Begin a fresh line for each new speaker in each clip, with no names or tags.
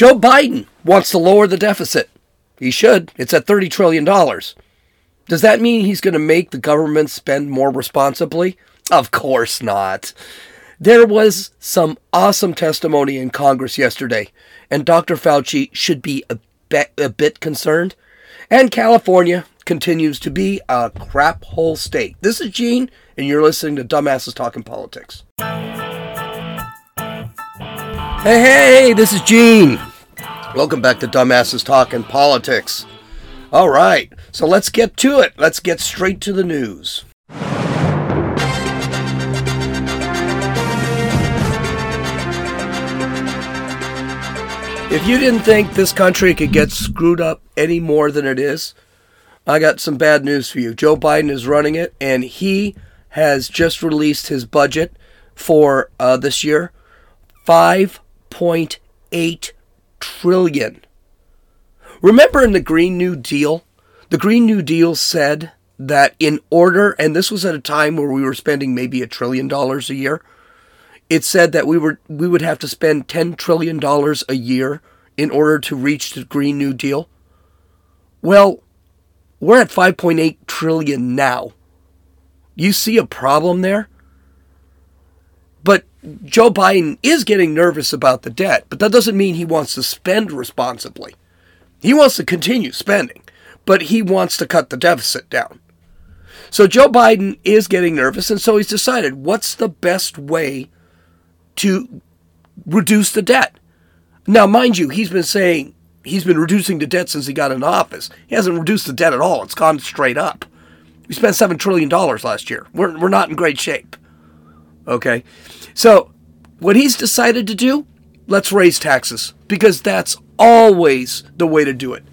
Joe Biden wants to lower the deficit. He should. It's at $30 trillion. Does that mean he's going to make the government spend more responsibly? Of course not. There was some awesome testimony in Congress yesterday, and Dr. Fauci should be a bit, a bit concerned. And California continues to be a crap hole state. This is Gene, and you're listening to Dumbasses Talking Politics. Hey, hey, this is Gene. Welcome back to Dumbasses Talking Politics. All right, so let's get to it. Let's get straight to the news. If you didn't think this country could get screwed up any more than it is, I got some bad news for you. Joe Biden is running it, and he has just released his budget for uh, this year 5.8 trillion. Remember in the Green New Deal? The Green New Deal said that in order, and this was at a time where we were spending maybe a trillion dollars a year, it said that we were we would have to spend 10 trillion dollars a year in order to reach the green new deal well we're at 5.8 trillion now you see a problem there but Joe Biden is getting nervous about the debt but that doesn't mean he wants to spend responsibly he wants to continue spending but he wants to cut the deficit down so Joe Biden is getting nervous and so he's decided what's the best way to reduce the debt. Now, mind you, he's been saying he's been reducing the debt since he got in office. He hasn't reduced the debt at all. It's gone straight up. We spent $7 trillion last year. We're, we're not in great shape. Okay? So, what he's decided to do, let's raise taxes because that's always the way to do it.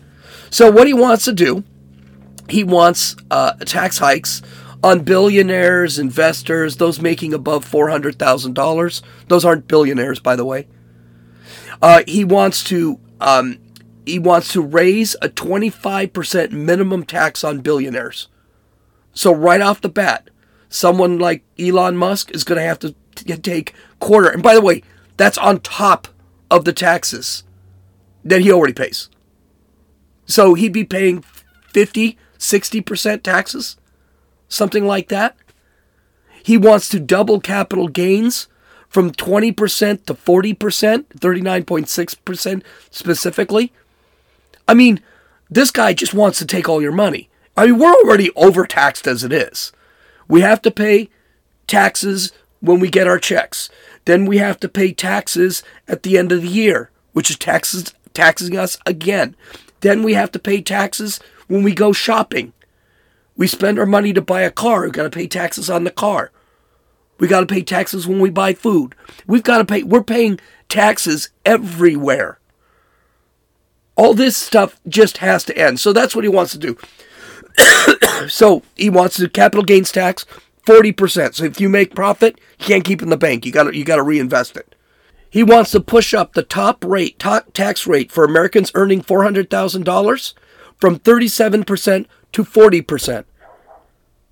So, what he wants to do, he wants uh, tax hikes on billionaires, investors, those making above $400,000. Those aren't billionaires, by the way. Uh, he wants to um, he wants to raise a 25% minimum tax on billionaires. So right off the bat, someone like Elon Musk is going to have to take quarter. And by the way, that's on top of the taxes that he already pays. So he'd be paying 50, 60% taxes something like that. He wants to double capital gains from 20% to 40%, 39.6% specifically. I mean, this guy just wants to take all your money. I mean, we're already overtaxed as it is. We have to pay taxes when we get our checks. Then we have to pay taxes at the end of the year, which is taxes taxing us again. Then we have to pay taxes when we go shopping. We spend our money to buy a car. We've got to pay taxes on the car. We got to pay taxes when we buy food. We've got to pay, we're paying taxes everywhere. All this stuff just has to end. So that's what he wants to do. so he wants the capital gains tax 40%. So if you make profit, you can't keep in the bank. You got you got to reinvest it. He wants to push up the top rate, top tax rate for Americans earning $400,000 from 37% to 40%.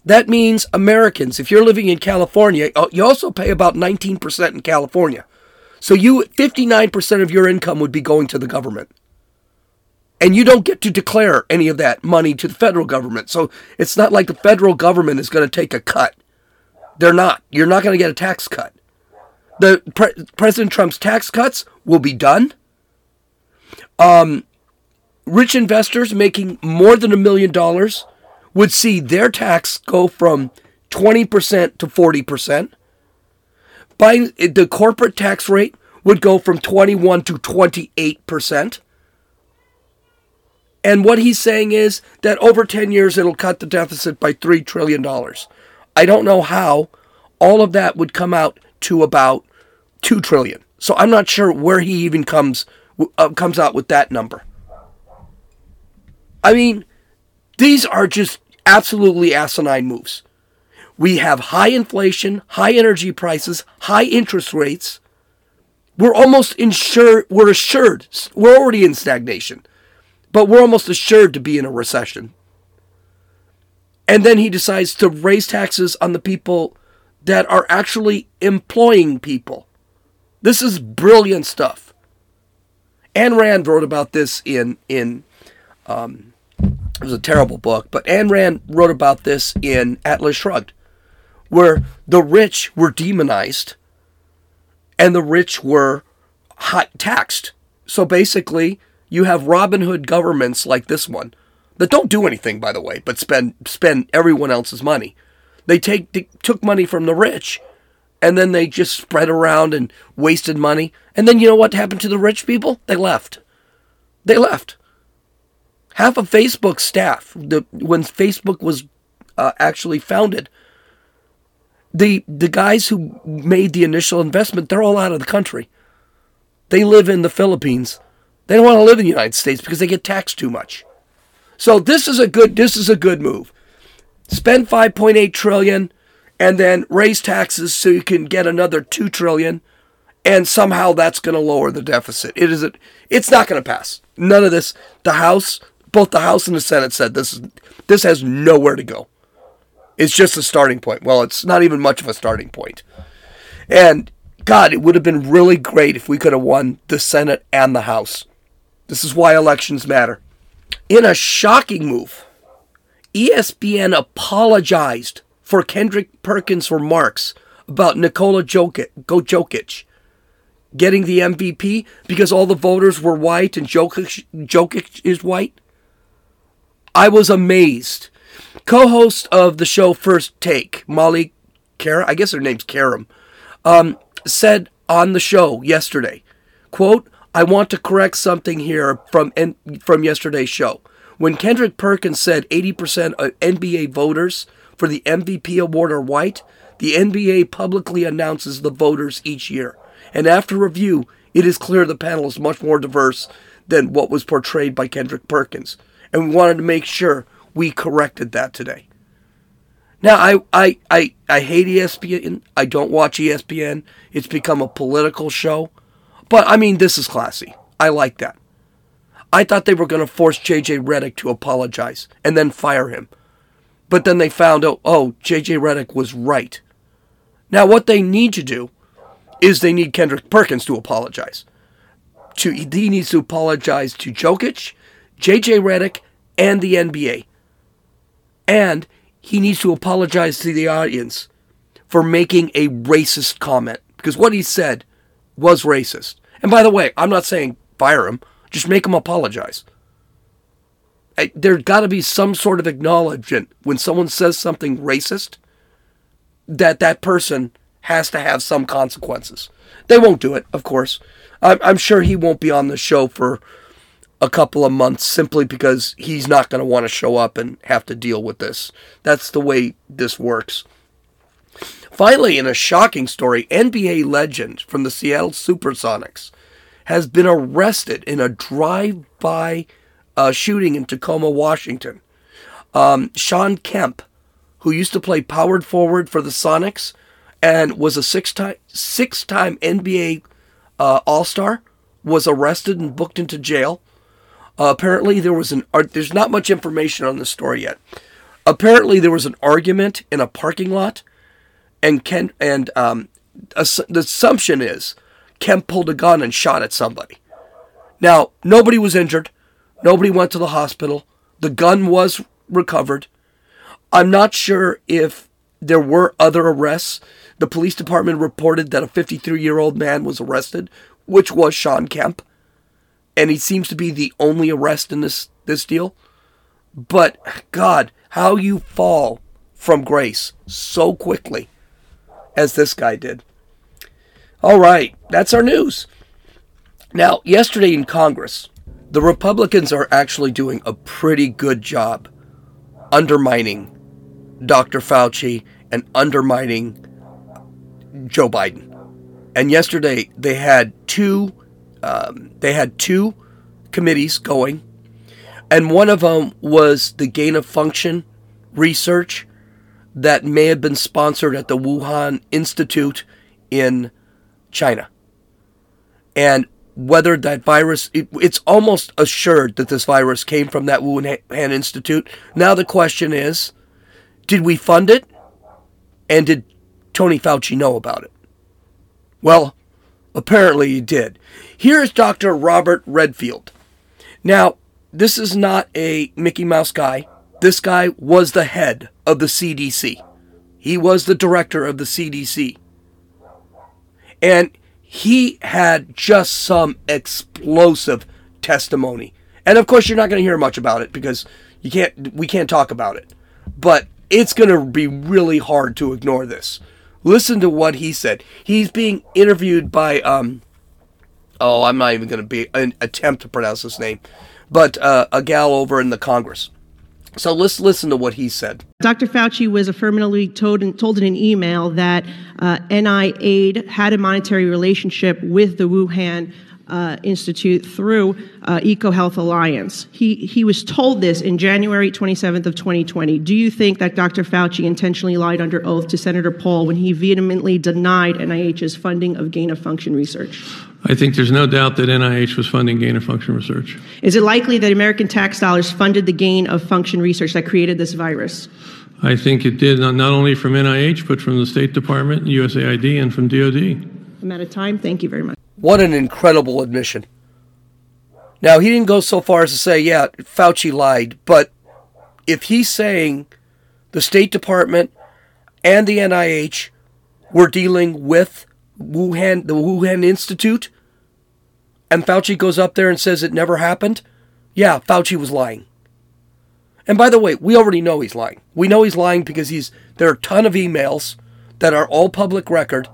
That means Americans, if you're living in California, uh, you also pay about 19% in California. So you 59% of your income would be going to the government. And you don't get to declare any of that money to the federal government. So it's not like the federal government is going to take a cut. They're not. You're not going to get a tax cut. The Pre- President Trump's tax cuts will be done. Um, rich investors making more than a million dollars would see their tax go from 20% to 40%. Buying the corporate tax rate would go from 21 to 28%. And what he's saying is that over 10 years it'll cut the deficit by 3 trillion dollars. I don't know how all of that would come out to about 2 trillion. So I'm not sure where he even comes uh, comes out with that number. I mean, these are just absolutely asinine moves. We have high inflation, high energy prices, high interest rates. We're almost insured, we're assured, we're already in stagnation, but we're almost assured to be in a recession. And then he decides to raise taxes on the people that are actually employing people. This is brilliant stuff. Ayn Rand wrote about this in in um, it was a terrible book, but Ayn Rand wrote about this in Atlas Shrugged, where the rich were demonized and the rich were high taxed. So basically, you have Robin Hood governments like this one that don't do anything, by the way, but spend spend everyone else's money. They take they took money from the rich, and then they just spread around and wasted money. And then you know what happened to the rich people? They left. They left. Half of Facebook's staff, the when Facebook was uh, actually founded, the the guys who made the initial investment, they're all out of the country. They live in the Philippines. They don't want to live in the United States because they get taxed too much. So this is a good this is a good move. Spend 5.8 trillion and then raise taxes so you can get another 2 trillion and somehow that's going to lower the deficit. It is a, it's not going to pass. None of this the House, both the House and the Senate said this is this has nowhere to go. It's just a starting point. Well, it's not even much of a starting point. And God, it would have been really great if we could have won the Senate and the House. This is why elections matter. In a shocking move, ESPN apologized for Kendrick Perkins' remarks about Nikola Jokic, getting the MVP because all the voters were white and Jokic, Jokic is white. I was amazed. Co-host of the show First Take, Molly Qerim, I guess her name's Qerim, um, said on the show yesterday, quote, I want to correct something here from from yesterday's show. When Kendrick Perkins said 80% of NBA voters for the MVP award are white, the NBA publicly announces the voters each year. And after review, it is clear the panel is much more diverse than what was portrayed by Kendrick Perkins. And we wanted to make sure we corrected that today. Now, I, I, I, I hate ESPN. I don't watch ESPN. It's become a political show. But I mean, this is classy. I like that. I thought they were going to force JJ Redick to apologize and then fire him. But then they found out, oh, JJ Redick was right. Now, what they need to do is they need Kendrick Perkins to apologize. To, he needs to apologize to Jokic, JJ Redick, and the NBA. And he needs to apologize to the audience for making a racist comment. Because what he said was racist. And by the way, I'm not saying fire him, just make him apologize. There's got to be some sort of acknowledgement when someone says something racist that that person has to have some consequences. They won't do it, of course. I'm sure he won't be on the show for a couple of months simply because he's not going to want to show up and have to deal with this. That's the way this works. Finally, in a shocking story, NBA legend from the Seattle Supersonics has been arrested in a drive-by uh, shooting in Tacoma, Washington. Um, Shawn Kemp, who used to play powered forward for the Sonics and was a six-time six-time NBA uh, All-Star, was arrested and booked into jail. Uh, apparently, there was an. There's not much information on the story yet. Apparently, there was an argument in a parking lot and Ken and um, the assumption is Kemp pulled a gun and shot at somebody. Now nobody was injured, nobody went to the hospital. The gun was recovered. I'm not sure if there were other arrests. The police department reported that a 53 year old man was arrested, which was Shawn Kemp, and he seems to be the only arrest in this this deal. But God, how you fall from grace so quickly as this guy did. All right, that's our news. Now, yesterday in Congress, the Republicans are actually doing a pretty good job undermining Dr. Fauci and undermining Joe Biden. And yesterday they had two um, they had two committees going, and one of them was the gain of function research that may have been sponsored at the Wuhan Institute in China. And whether that virus, it, it's almost assured that this virus came from that Wuhan Institute. Now the question is did we fund it? And did Tony Fauci know about it? Well, Apparently he did. Here is Dr. Robert Redfield. Now, this is not a Mickey Mouse guy. This guy was the head of the CDC. He was the director of the CDC. And he had just some explosive testimony. And of course, you're not going to hear much about it because you can't. We can't talk about it. But it's going to be really hard to ignore this. Listen to what he said. He's being interviewed by um. Oh, I'm not even going to be an attempt to pronounce his name, but uh, a gal over in the Congress. So let's listen to what he said.
Dr. Fauci was affirmatively told in, told in an email that uh, had a monetary relationship with the Wuhan uh, Institute through uh, EcoHealth Alliance. He, he was told this in January 27th of 2020. Do you think that Dr. Fauci intentionally lied under oath to Senator Paul when he vehemently denied NIH's funding of gain-of-function research?
I think there's no doubt that NIH was funding gain-of-function research.
Is it likely that American tax dollars funded the gain-of-function research that created this virus?
I think it did, not only from NIH, but from the State Department, USAID, and from DOD.
I'm out of time. Thank you very much.
What an incredible admission. Now, he didn't go so far as to say, yeah, Fauci lied, but if he's saying the State Department and the NIH were dealing with Wuhan, the Wuhan Institute, and Fauci goes up there and says it never happened, yeah, Fauci was lying. And by the way, we already know he's lying. We know he's lying because he's there are a ton of emails that are all public record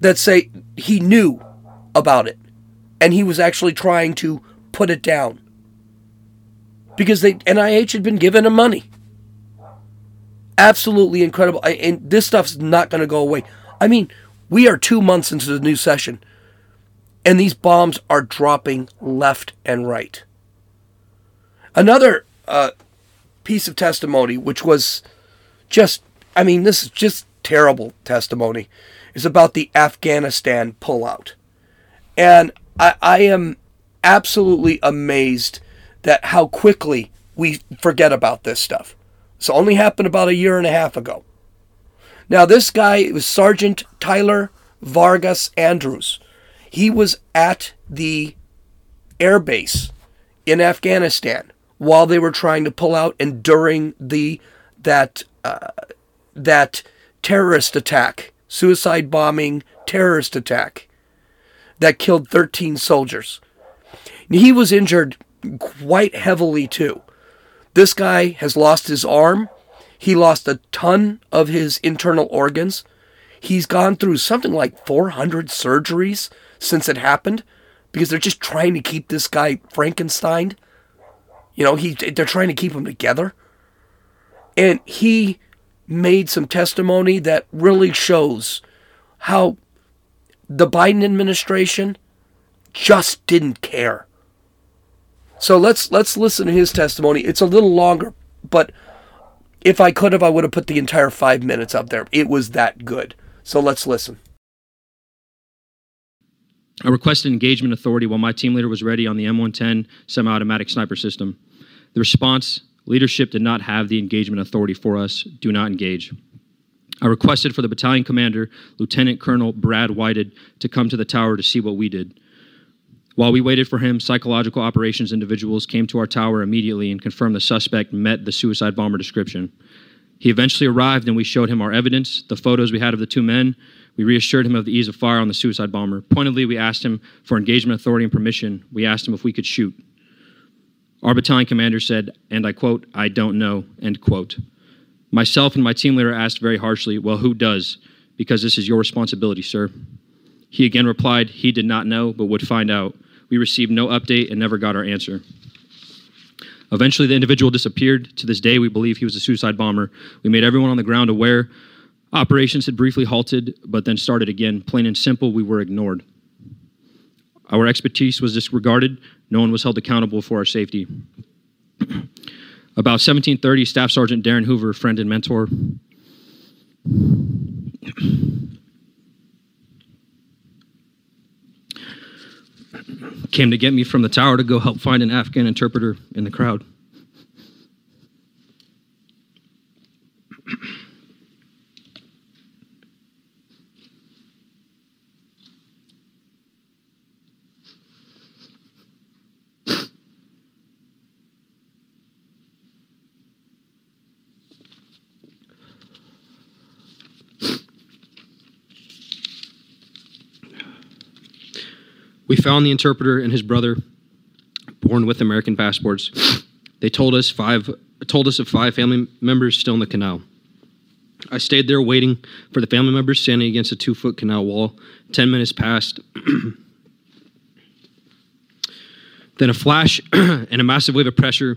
that say he knew about it. And he was actually trying to put it down. Because they NIH had been giving him money. Absolutely incredible. And this stuff's not going to go away. I mean, we are two months into the new session, and these bombs are dropping left and right. Another uh, piece of testimony, which was just, I mean, this is just terrible testimony, is about the Afghanistan pullout. And I, I am absolutely amazed that how quickly we forget about this stuff. This only happened about a year and a half ago. Now, this guy was Sergeant Tyler Vargas Andrews. He was at the air base in Afghanistan while they were trying to pull out and during the that uh, that terrorist attack, suicide bombing terrorist attack that killed 13 soldiers. He was injured quite heavily too. This guy has lost his arm. He lost a ton of his internal organs. He's gone through something like 400 surgeries since it happened because they're just trying to keep this guy Frankenstein. You know, he they're trying to keep him together. And he made some testimony that really shows how the Biden administration just didn't care. So let's let's listen to his testimony. It's a little longer, but if I could have, I would have put the entire five minutes up there. It was that good. So let's listen.
I requested engagement authority while my team leader was ready on the M110 semi automatic sniper system. The response leadership did not have the engagement authority for us. Do not engage. I requested for the battalion commander, Lieutenant Colonel Brad Whited, to come to the tower to see what we did. While we waited for him, psychological operations individuals came to our tower immediately and confirmed the suspect met the suicide bomber description. He eventually arrived and we showed him our evidence, the photos we had of the two men. We reassured him of the ease of fire on the suicide bomber. Pointedly, we asked him for engagement authority and permission. We asked him if we could shoot. Our battalion commander said, and I quote, I don't know, end quote. Myself and my team leader asked very harshly, Well, who does? Because this is your responsibility, sir. He again replied, He did not know, but would find out. We received no update and never got our answer. Eventually, the individual disappeared. To this day, we believe he was a suicide bomber. We made everyone on the ground aware. Operations had briefly halted, but then started again. Plain and simple, we were ignored. Our expertise was disregarded. No one was held accountable for our safety. About 1730, Staff Sergeant Darin Hoover, friend and mentor, came to get me from the tower to go help find an Afghan interpreter in the crowd. We found the interpreter and his brother, born with American passports. They told us five told us of five family members still in the canal. I stayed there waiting for the family members standing against a two foot canal wall. Ten minutes passed. then a flash and a massive wave of pressure.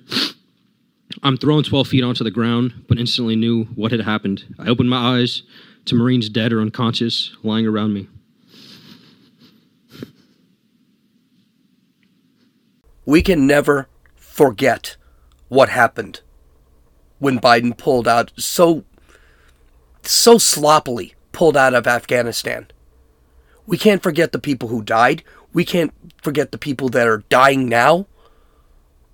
I'm thrown 12 feet onto the ground, but instantly knew what had happened. I opened my eyes to Marines dead or unconscious lying around me.
We can never forget what happened when Biden pulled out so so sloppily pulled out of Afghanistan. We can't forget the people who died. We can't forget the people that are dying now.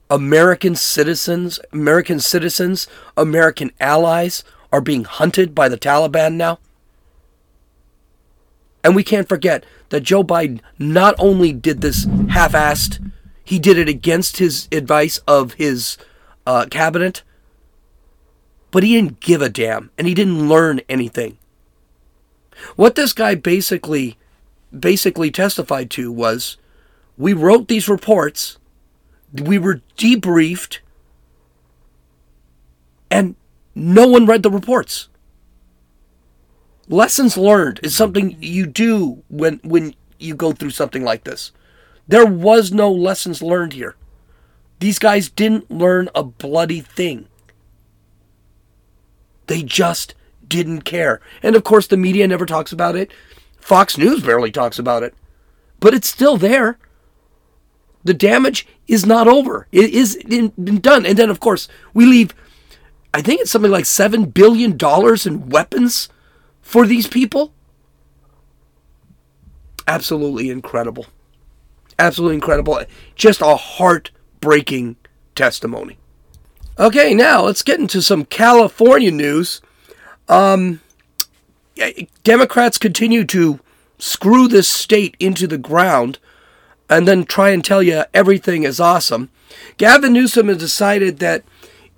American citizens, American citizens, American allies are being hunted by the Taliban now. And we can't forget that Joe Biden not only did this half assed, he did it against his advice of his uh, cabinet, but he didn't give a damn and he didn't learn anything. What this guy basically basically testified to was we wrote these reports, we were debriefed, and no one read the reports. Lessons learned is something you do when when you go through something like this. There was no lessons learned here. These guys didn't learn a bloody thing. They just didn't care. And of course, the media never talks about it. Fox News barely talks about it. But it's still there. The damage is not over. It is been done. And then, of course, we leave, I think it's something like $7 billion in weapons for these people. Absolutely incredible. Absolutely incredible. Just a heartbreaking testimony. Okay, now let's get into some California news. Um, Democrats continue to screw this state into the ground and then try and tell you everything is awesome. Gavin Newsom has decided that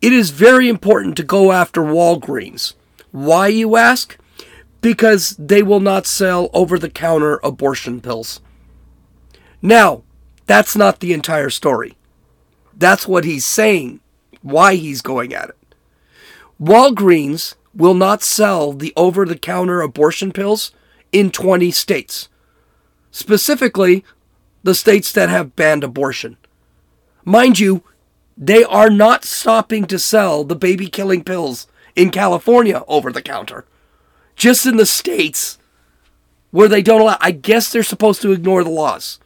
it is very important to go after Walgreens. Why, you ask? Because they will not sell over the counter abortion pills. Now, that's not the entire story. That's what he's saying, why he's going at it. Walgreens will not sell the over the counter abortion pills in 20 states, specifically the states that have banned abortion. Mind you, they are not stopping to sell the baby killing pills in California over the counter. Just in the states where they don't allow, I guess they're supposed to ignore the laws.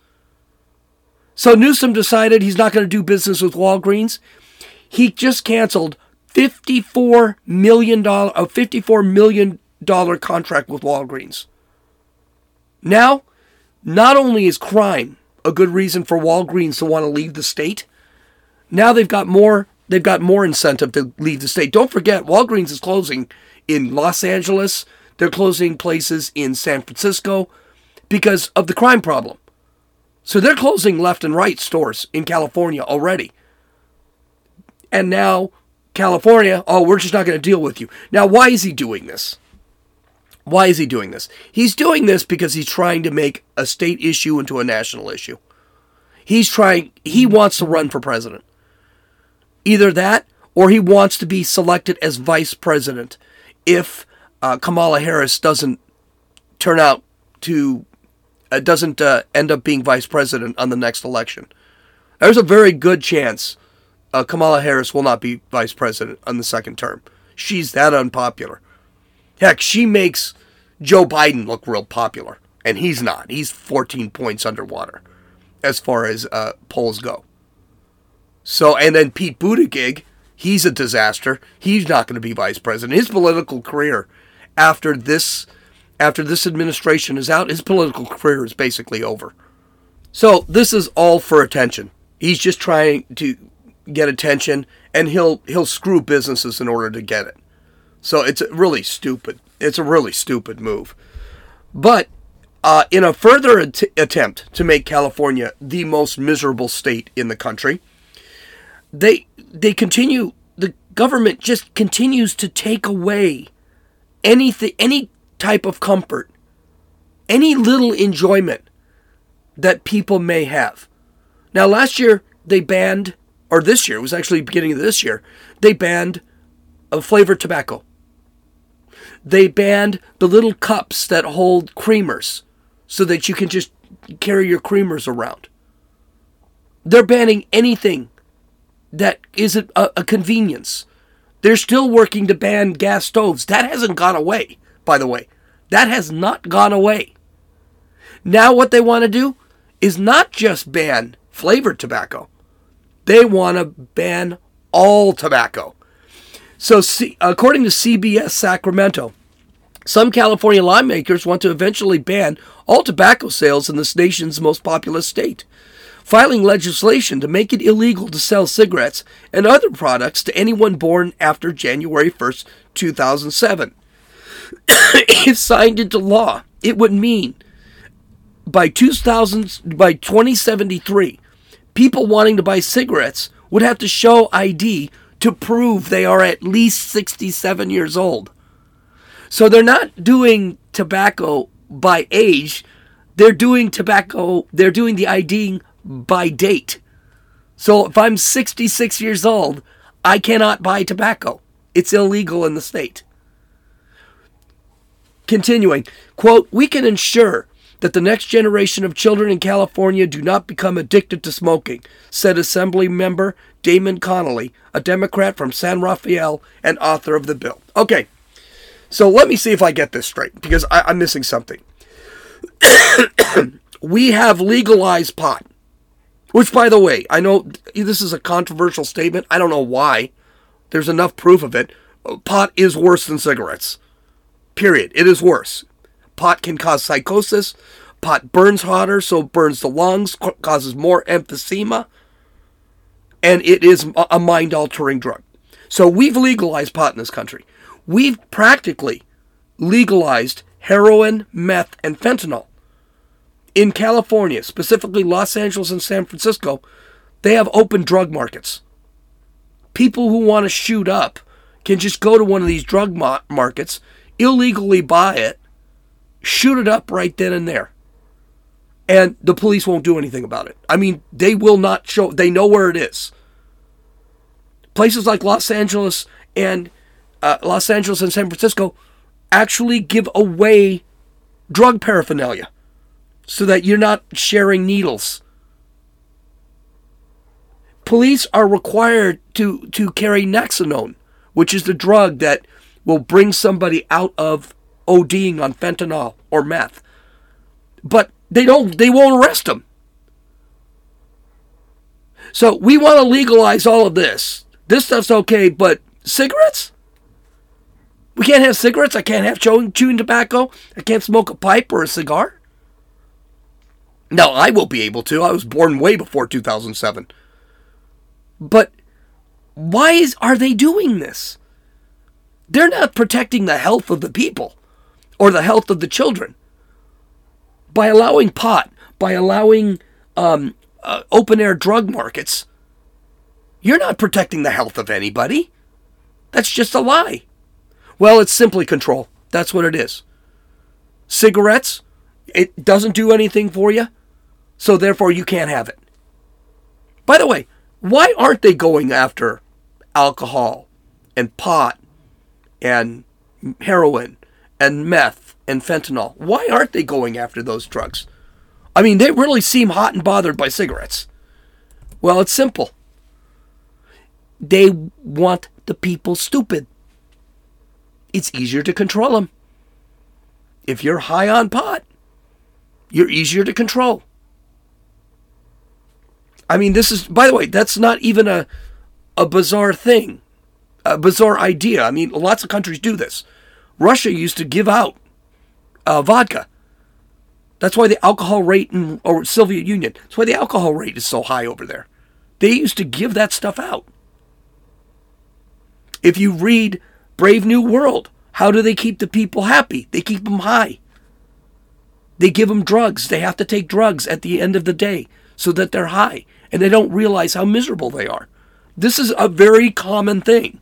So Newsom decided he's not going to do business with Walgreens. He just canceled $54 million, a $54 million contract with Walgreens. Now, not only is crime a good reason for Walgreens to want to leave the state, now they've got more they've got more incentive to leave the state. Don't forget Walgreens is closing in Los Angeles, they're closing places in San Francisco because of the crime problem. So they're closing left and right stores in California already. And now, California, oh, we're just not going to deal with you. Now, why is he doing this? Why is he doing this? He's doing this because he's trying to make a state issue into a national issue. He's trying, he wants to run for president. Either that, or he wants to be selected as vice president if uh, Kamala Harris doesn't turn out to uh, doesn't uh, end up being vice president on the next election. There's a very good chance uh, Kamala Harris will not be vice president on the second term. She's that unpopular. Heck, she makes Joe Biden look real popular, and he's not. He's 14 points underwater as far as uh, polls go. So, and then Pete Buttigieg, he's a disaster. He's not going to be vice president. His political career after this after this administration is out, his political career is basically over. So this is all for attention. He's just trying to get attention, and he'll he'll screw businesses in order to get it. So it's really stupid. It's a really stupid move. But uh, in a further at- attempt to make California the most miserable state in the country, they they continue. The government just continues to take away anything, any type of comfort, any little enjoyment that people may have. Now, last year they banned, or this year, it was actually beginning of this year, they banned a flavored tobacco. They banned the little cups that hold creamers so that you can just carry your creamers around. They're banning anything that isn't a, a convenience. They're still working to ban gas stoves. That hasn't gone away, by the way. That has not gone away. Now, what they want to do is not just ban flavored tobacco, they want to ban all tobacco. So, according to CBS Sacramento, some California lawmakers want to eventually ban all tobacco sales in this nation's most populous state, filing legislation to make it illegal to sell cigarettes and other products to anyone born after January 1st, 2007. if signed into law, it would mean by 2000 by 2073, people wanting to buy cigarettes would have to show ID to prove they are at least 67 years old. So they're not doing tobacco by age, they're doing tobacco, they're doing the IDing by date. So if I'm 66 years old, I cannot buy tobacco. It's illegal in the state. Continuing, quote, we can ensure that the next generation of children in California do not become addicted to smoking, said Assembly member Damon Connolly, a Democrat from San Rafael and author of the bill. Okay, so let me see if I get this straight because I, I'm missing something. we have legalized pot, which, by the way, I know this is a controversial statement. I don't know why. There's enough proof of it. Pot is worse than cigarettes. Period. It is worse. Pot can cause psychosis. Pot burns hotter, so burns the lungs, causes more emphysema, and it is a mind altering drug. So we've legalized pot in this country. We've practically legalized heroin, meth, and fentanyl. In California, specifically Los Angeles and San Francisco, they have open drug markets. People who want to shoot up can just go to one of these drug markets, illegally buy it, shoot it up right then and there. And the police won't do anything about it. I mean, they will not show, they know where it is. Places like Los Angeles and uh, Los Angeles and San Francisco actually give away drug paraphernalia so that you're not sharing needles. Police are required to, to carry Naloxone, which is the drug that will bring somebody out of ODing on fentanyl or meth. But they don't they won't arrest them. So we want to legalize all of this. This stuff's okay, but cigarettes? We can't have cigarettes. I can't have chewing, chewing tobacco. I can't smoke a pipe or a cigar. No, I will be able to. I was born way before 2007. But why is, are they doing this? They're not protecting the health of the people or the health of the children. By allowing pot, by allowing um, uh, open air drug markets, you're not protecting the health of anybody. That's just a lie. Well, it's simply control. That's what it is. Cigarettes, it doesn't do anything for you, so therefore you can't have it. By the way, why aren't they going after alcohol and pot and heroin and meth and fentanyl. Why aren't they going after those drugs? I mean, they really seem hot and bothered by cigarettes. Well, it's simple. They want the people stupid. It's easier to control them. If you're high on pot, you're easier to control. I mean, this is, by the way, that's not even a, a bizarre thing, a bizarre idea. I mean, lots of countries do this. Russia used to give out uh, vodka. That's why the alcohol rate in or Soviet Union. That's why the alcohol rate is so high over there. They used to give that stuff out. If you read Brave New World, how do they keep the people happy? They keep them high. They give them drugs. They have to take drugs at the end of the day so that they're high and they don't realize how miserable they are. This is a very common thing.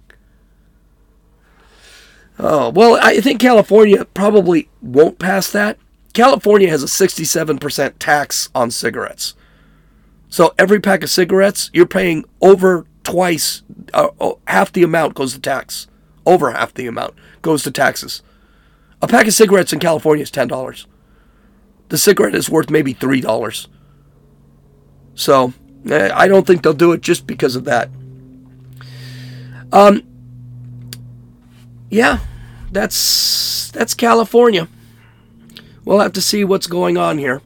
Oh, well, I think California probably won't pass that. California has a 67% tax on cigarettes. So every pack of cigarettes, you're paying over twice, uh, oh, half the amount goes to tax. Over half the amount goes to taxes. A pack of cigarettes in California is $10. The cigarette is worth maybe $3. So eh, I don't think they'll do it just because of that. Um, yeah, that's that's California. We'll have to see what's going on here.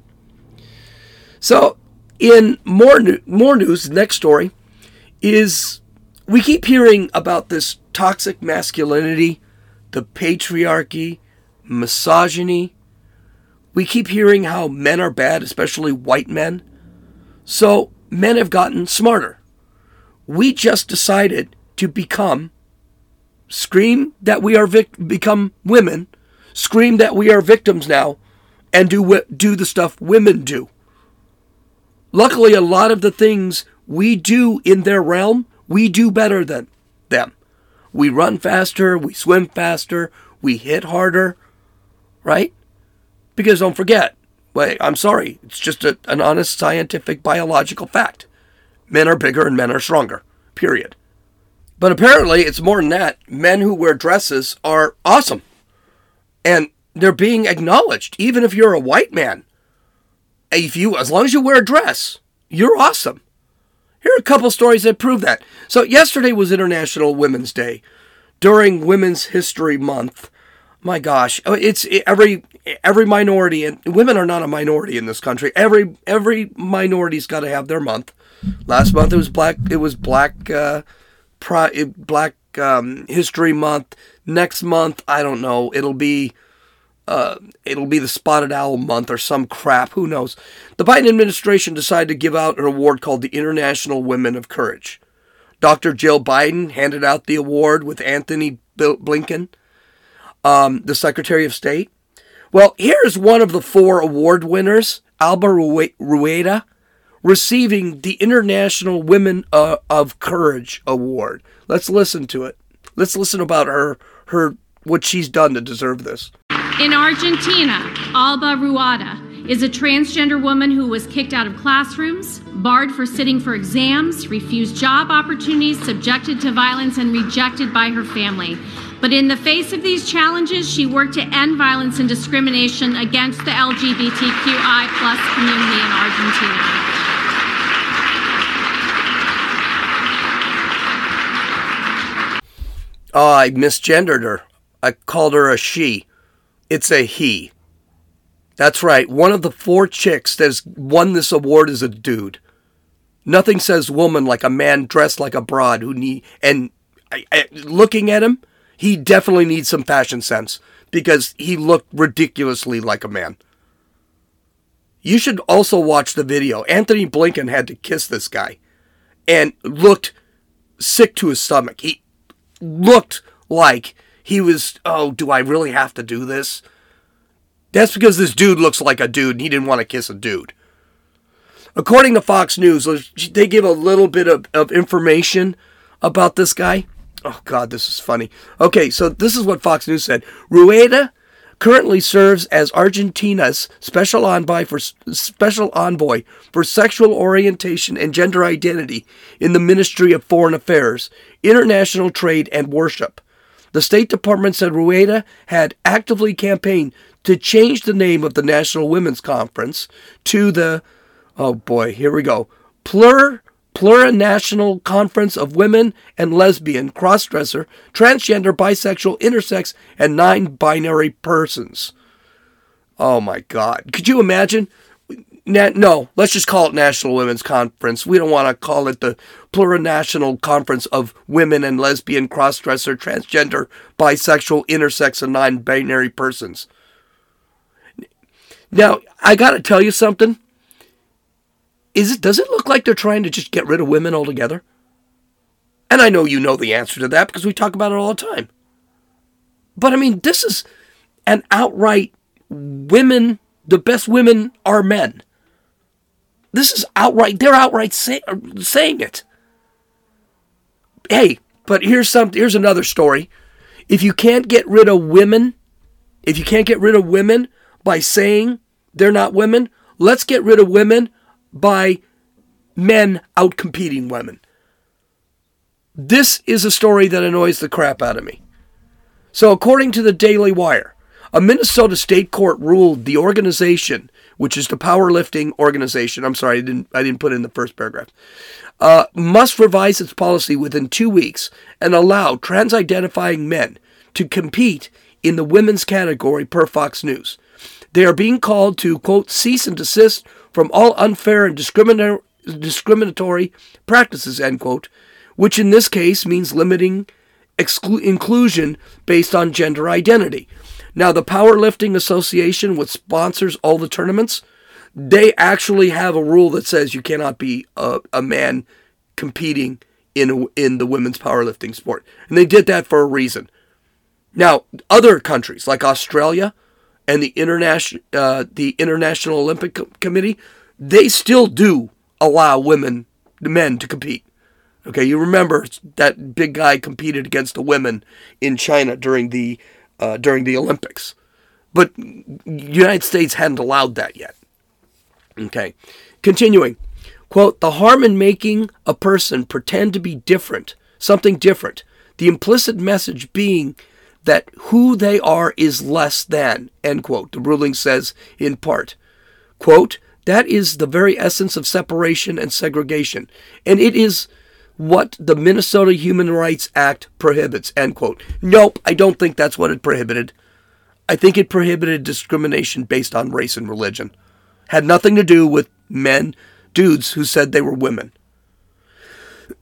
So, in more more news, the next story is we keep hearing about this toxic masculinity, the patriarchy, misogyny. We keep hearing how men are bad, especially white men. So, men have gotten smarter. We just decided to become scream that we are vic- become women, scream that we are victims now, and do do the stuff women do. Luckily, a lot of the things we do in their realm, we do better than them. We run faster, we swim faster, we hit harder, right? Because don't forget, wait, I'm sorry, it's just a, an honest scientific biological fact. Men are bigger and men are stronger, period. But apparently, it's more than that. Men who wear dresses are awesome. And they're being acknowledged, even if you're a white man. If you, as long as you wear a dress, you're awesome. Here are a couple stories that prove that. So, yesterday was International Women's Day during Women's History Month. My gosh, oh, it's every every minority, and women are not a minority in this country. Every every minority's got to have their month. Last month it was black. It was black. Uh, Pri- Black um, History Month. Next month, I don't know. It'll be uh, it'll be the Spotted Owl Month or some crap. Who knows? The Biden administration decided to give out an award called the International Women of Courage. Dr. Jill Biden handed out the award with Antony Blinken, um, the Secretary of State. Well, here's one of the four award winners, Alba Rueda receiving the International Women uh, of Courage Award. Let's listen to it. Let's listen about her her what she's done to deserve this.
In Argentina, Alba Rueda is a transgender woman who was kicked out of classrooms, barred for sitting for exams, refused job opportunities, subjected to violence, and rejected by her family. But in the face of these challenges, she worked to end violence and discrimination against the LGBTQI plus community in Argentina.
Oh, I misgendered her. I called her a she. It's a he. That's right. One of the four chicks that has won this award is a dude. Nothing says woman like a man dressed like a broad who need and I, I, looking at him, he definitely needs some fashion sense because he looked ridiculously like a man. You should also watch the video. Antony Blinken had to kiss this guy and looked sick to his stomach. He looked like he was, oh, do I really have to do this? That's because this dude looks like a dude and he didn't want to kiss a dude. According to Fox News, uh, they give a little bit of, of information about this guy. Oh, God, this is funny. Okay, so this is what Fox News said Rueda currently serves as Argentina's special envoy for special envoy for sexual orientation and gender identity in the Ministry of Foreign Affairs, International Trade and Worship. The State Department said Rueda had actively campaigned to change the name of the National Women's Conference to the oh boy, here we go. Plur Plurinational Conference of Women and Lesbian, Crossdresser, Transgender, Bisexual, Intersex, and Non Binary Persons. Oh my God. Could you imagine? no, let's just call it National Women's Conference. We don't want to call it the Plurinational Conference of Women and Lesbian, Crossdresser, Transgender, Bisexual, Intersex, and Non Binary Persons. Now, I got to tell you something is it does it look like they're trying to just get rid of women altogether? And I know you know the answer to that because we talk about it all the time. But I mean, this is an outright women, the best women are men. This is outright, they're outright say, saying it. Hey, but here's some here's another story. If you can't get rid of women, if you can't get rid of women, by saying they're not women. Let's get rid of women by men outcompeting women. This is a story that annoys the crap out of me. So, according to the Daily Wire, a Minnesota state court ruled the organization, which is the powerlifting organization, I'm sorry, I didn't, I didn't put in the first paragraph, uh, must revise its policy within two weeks and allow trans identifying men to compete in the women's category per Fox News. They are being called to, quote, cease and desist from all unfair and discriminatory practices, end quote, which in this case means limiting exclu- inclusion based on gender identity. Now, the Powerlifting Association, which sponsors all the tournaments, they actually have a rule that says you cannot be a, a man competing in in the women's powerlifting sport, and they did that for a reason. Now, other countries like Australia and the international uh, the International Olympic Committee, they still do allow women, the men to compete. Okay, you remember that big guy competed against the women in China during the uh, during the Olympics, but United States hadn't allowed that yet. Okay, continuing, quote: the harm in making a person pretend to be different, something different. The implicit message being that who they are is less than, end quote. The ruling says in part, quote, that is the very essence of separation and segregation, and it is what the Minnesota Human Rights Act prohibits, end quote. Nope, I don't think that's what it prohibited. I think it prohibited discrimination based on race and religion. Had nothing to do with men, dudes who said they were women.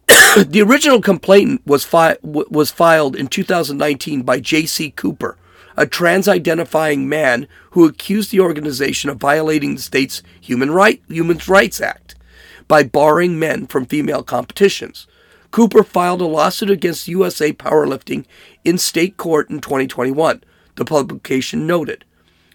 the original complaint was, fi- was filed in 2019 by JayCee Cooper, a trans identifying man who accused the organization of violating the state's Human, right- Human Rights Act by barring men from female competitions. Cooper filed a lawsuit against USA Powerlifting in state court in 2021. The publication noted,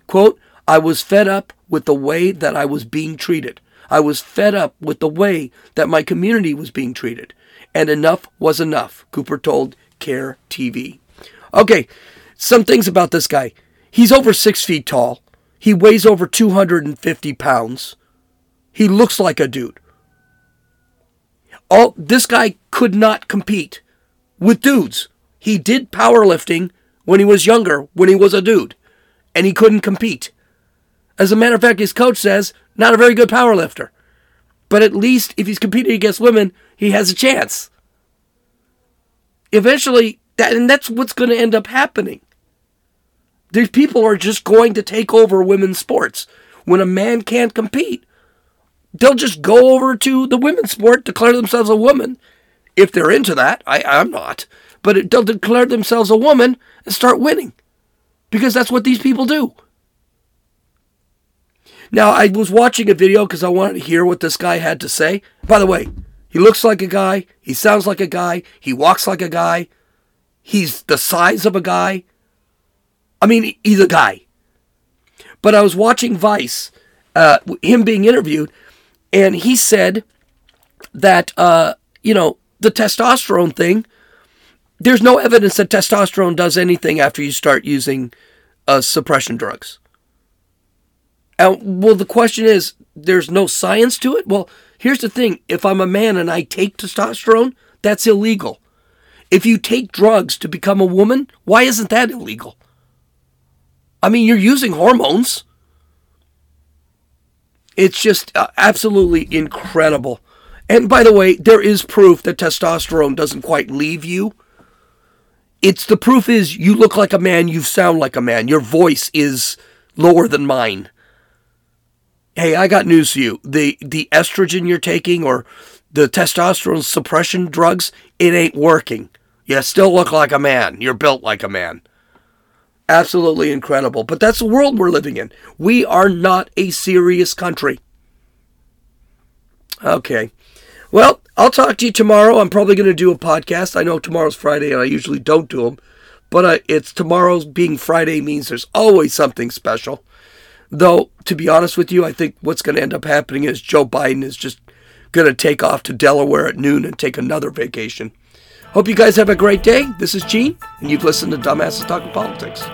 quote, I was fed up with the way that I was being treated. I was fed up with the way that my community was being treated and enough was enough, Cooper told KARE TV. Okay, some things about this guy. He's over six feet tall. He weighs over 250 pounds. He looks like a dude. All this guy could not compete with dudes. He did powerlifting when he was younger, when he was a dude, and he couldn't compete. As a matter of fact, his coach says, not a very good powerlifter. But at least if he's competing against women, he has a chance. Eventually, that and that's what's going to end up happening. These people are just going to take over women's sports. When a man can't compete, they'll just go over to the women's sport, declare themselves a woman. If they're into that, I, I'm not. But it, they'll declare themselves a woman and start winning. Because that's what these people do. Now, I was watching a video because I wanted to hear what this guy had to say. By the way, he looks like a guy. He sounds like a guy. He walks like a guy. He's the size of a guy. I mean, he's a guy. But I was watching Vice, uh, him being interviewed, and he said that, uh, you know, the testosterone thing, there's no evidence that testosterone does anything after you start using uh, suppression drugs. And, well, the question is, there's no science to it? Well, Here's the thing if I'm a man and I take testosterone, that's illegal. If you take drugs to become a woman, why isn't that illegal? I mean, you're using hormones. It's just uh, absolutely incredible. And by the way, there is proof that testosterone doesn't quite leave you. It's the proof is you look like a man, you sound like a man, your voice is lower than mine. Hey, I got news for you. The the estrogen you're taking or the testosterone suppression drugs, it ain't working. You still look like a man. You're built like a man. Absolutely incredible. But that's the world we're living in. We are not a serious country. Okay. Well, I'll talk to you tomorrow. I'm probably going to do a podcast. I know tomorrow's Friday and I usually don't do them. But uh, it's tomorrow's being Friday means there's always something special. Though, to be honest with you, I think what's going to end up happening is Joe Biden is just going to take off to Delaware at noon and take another vacation. Hope you guys have a great day. This is Gene, and you've listened to Dumbasses Talking Politics.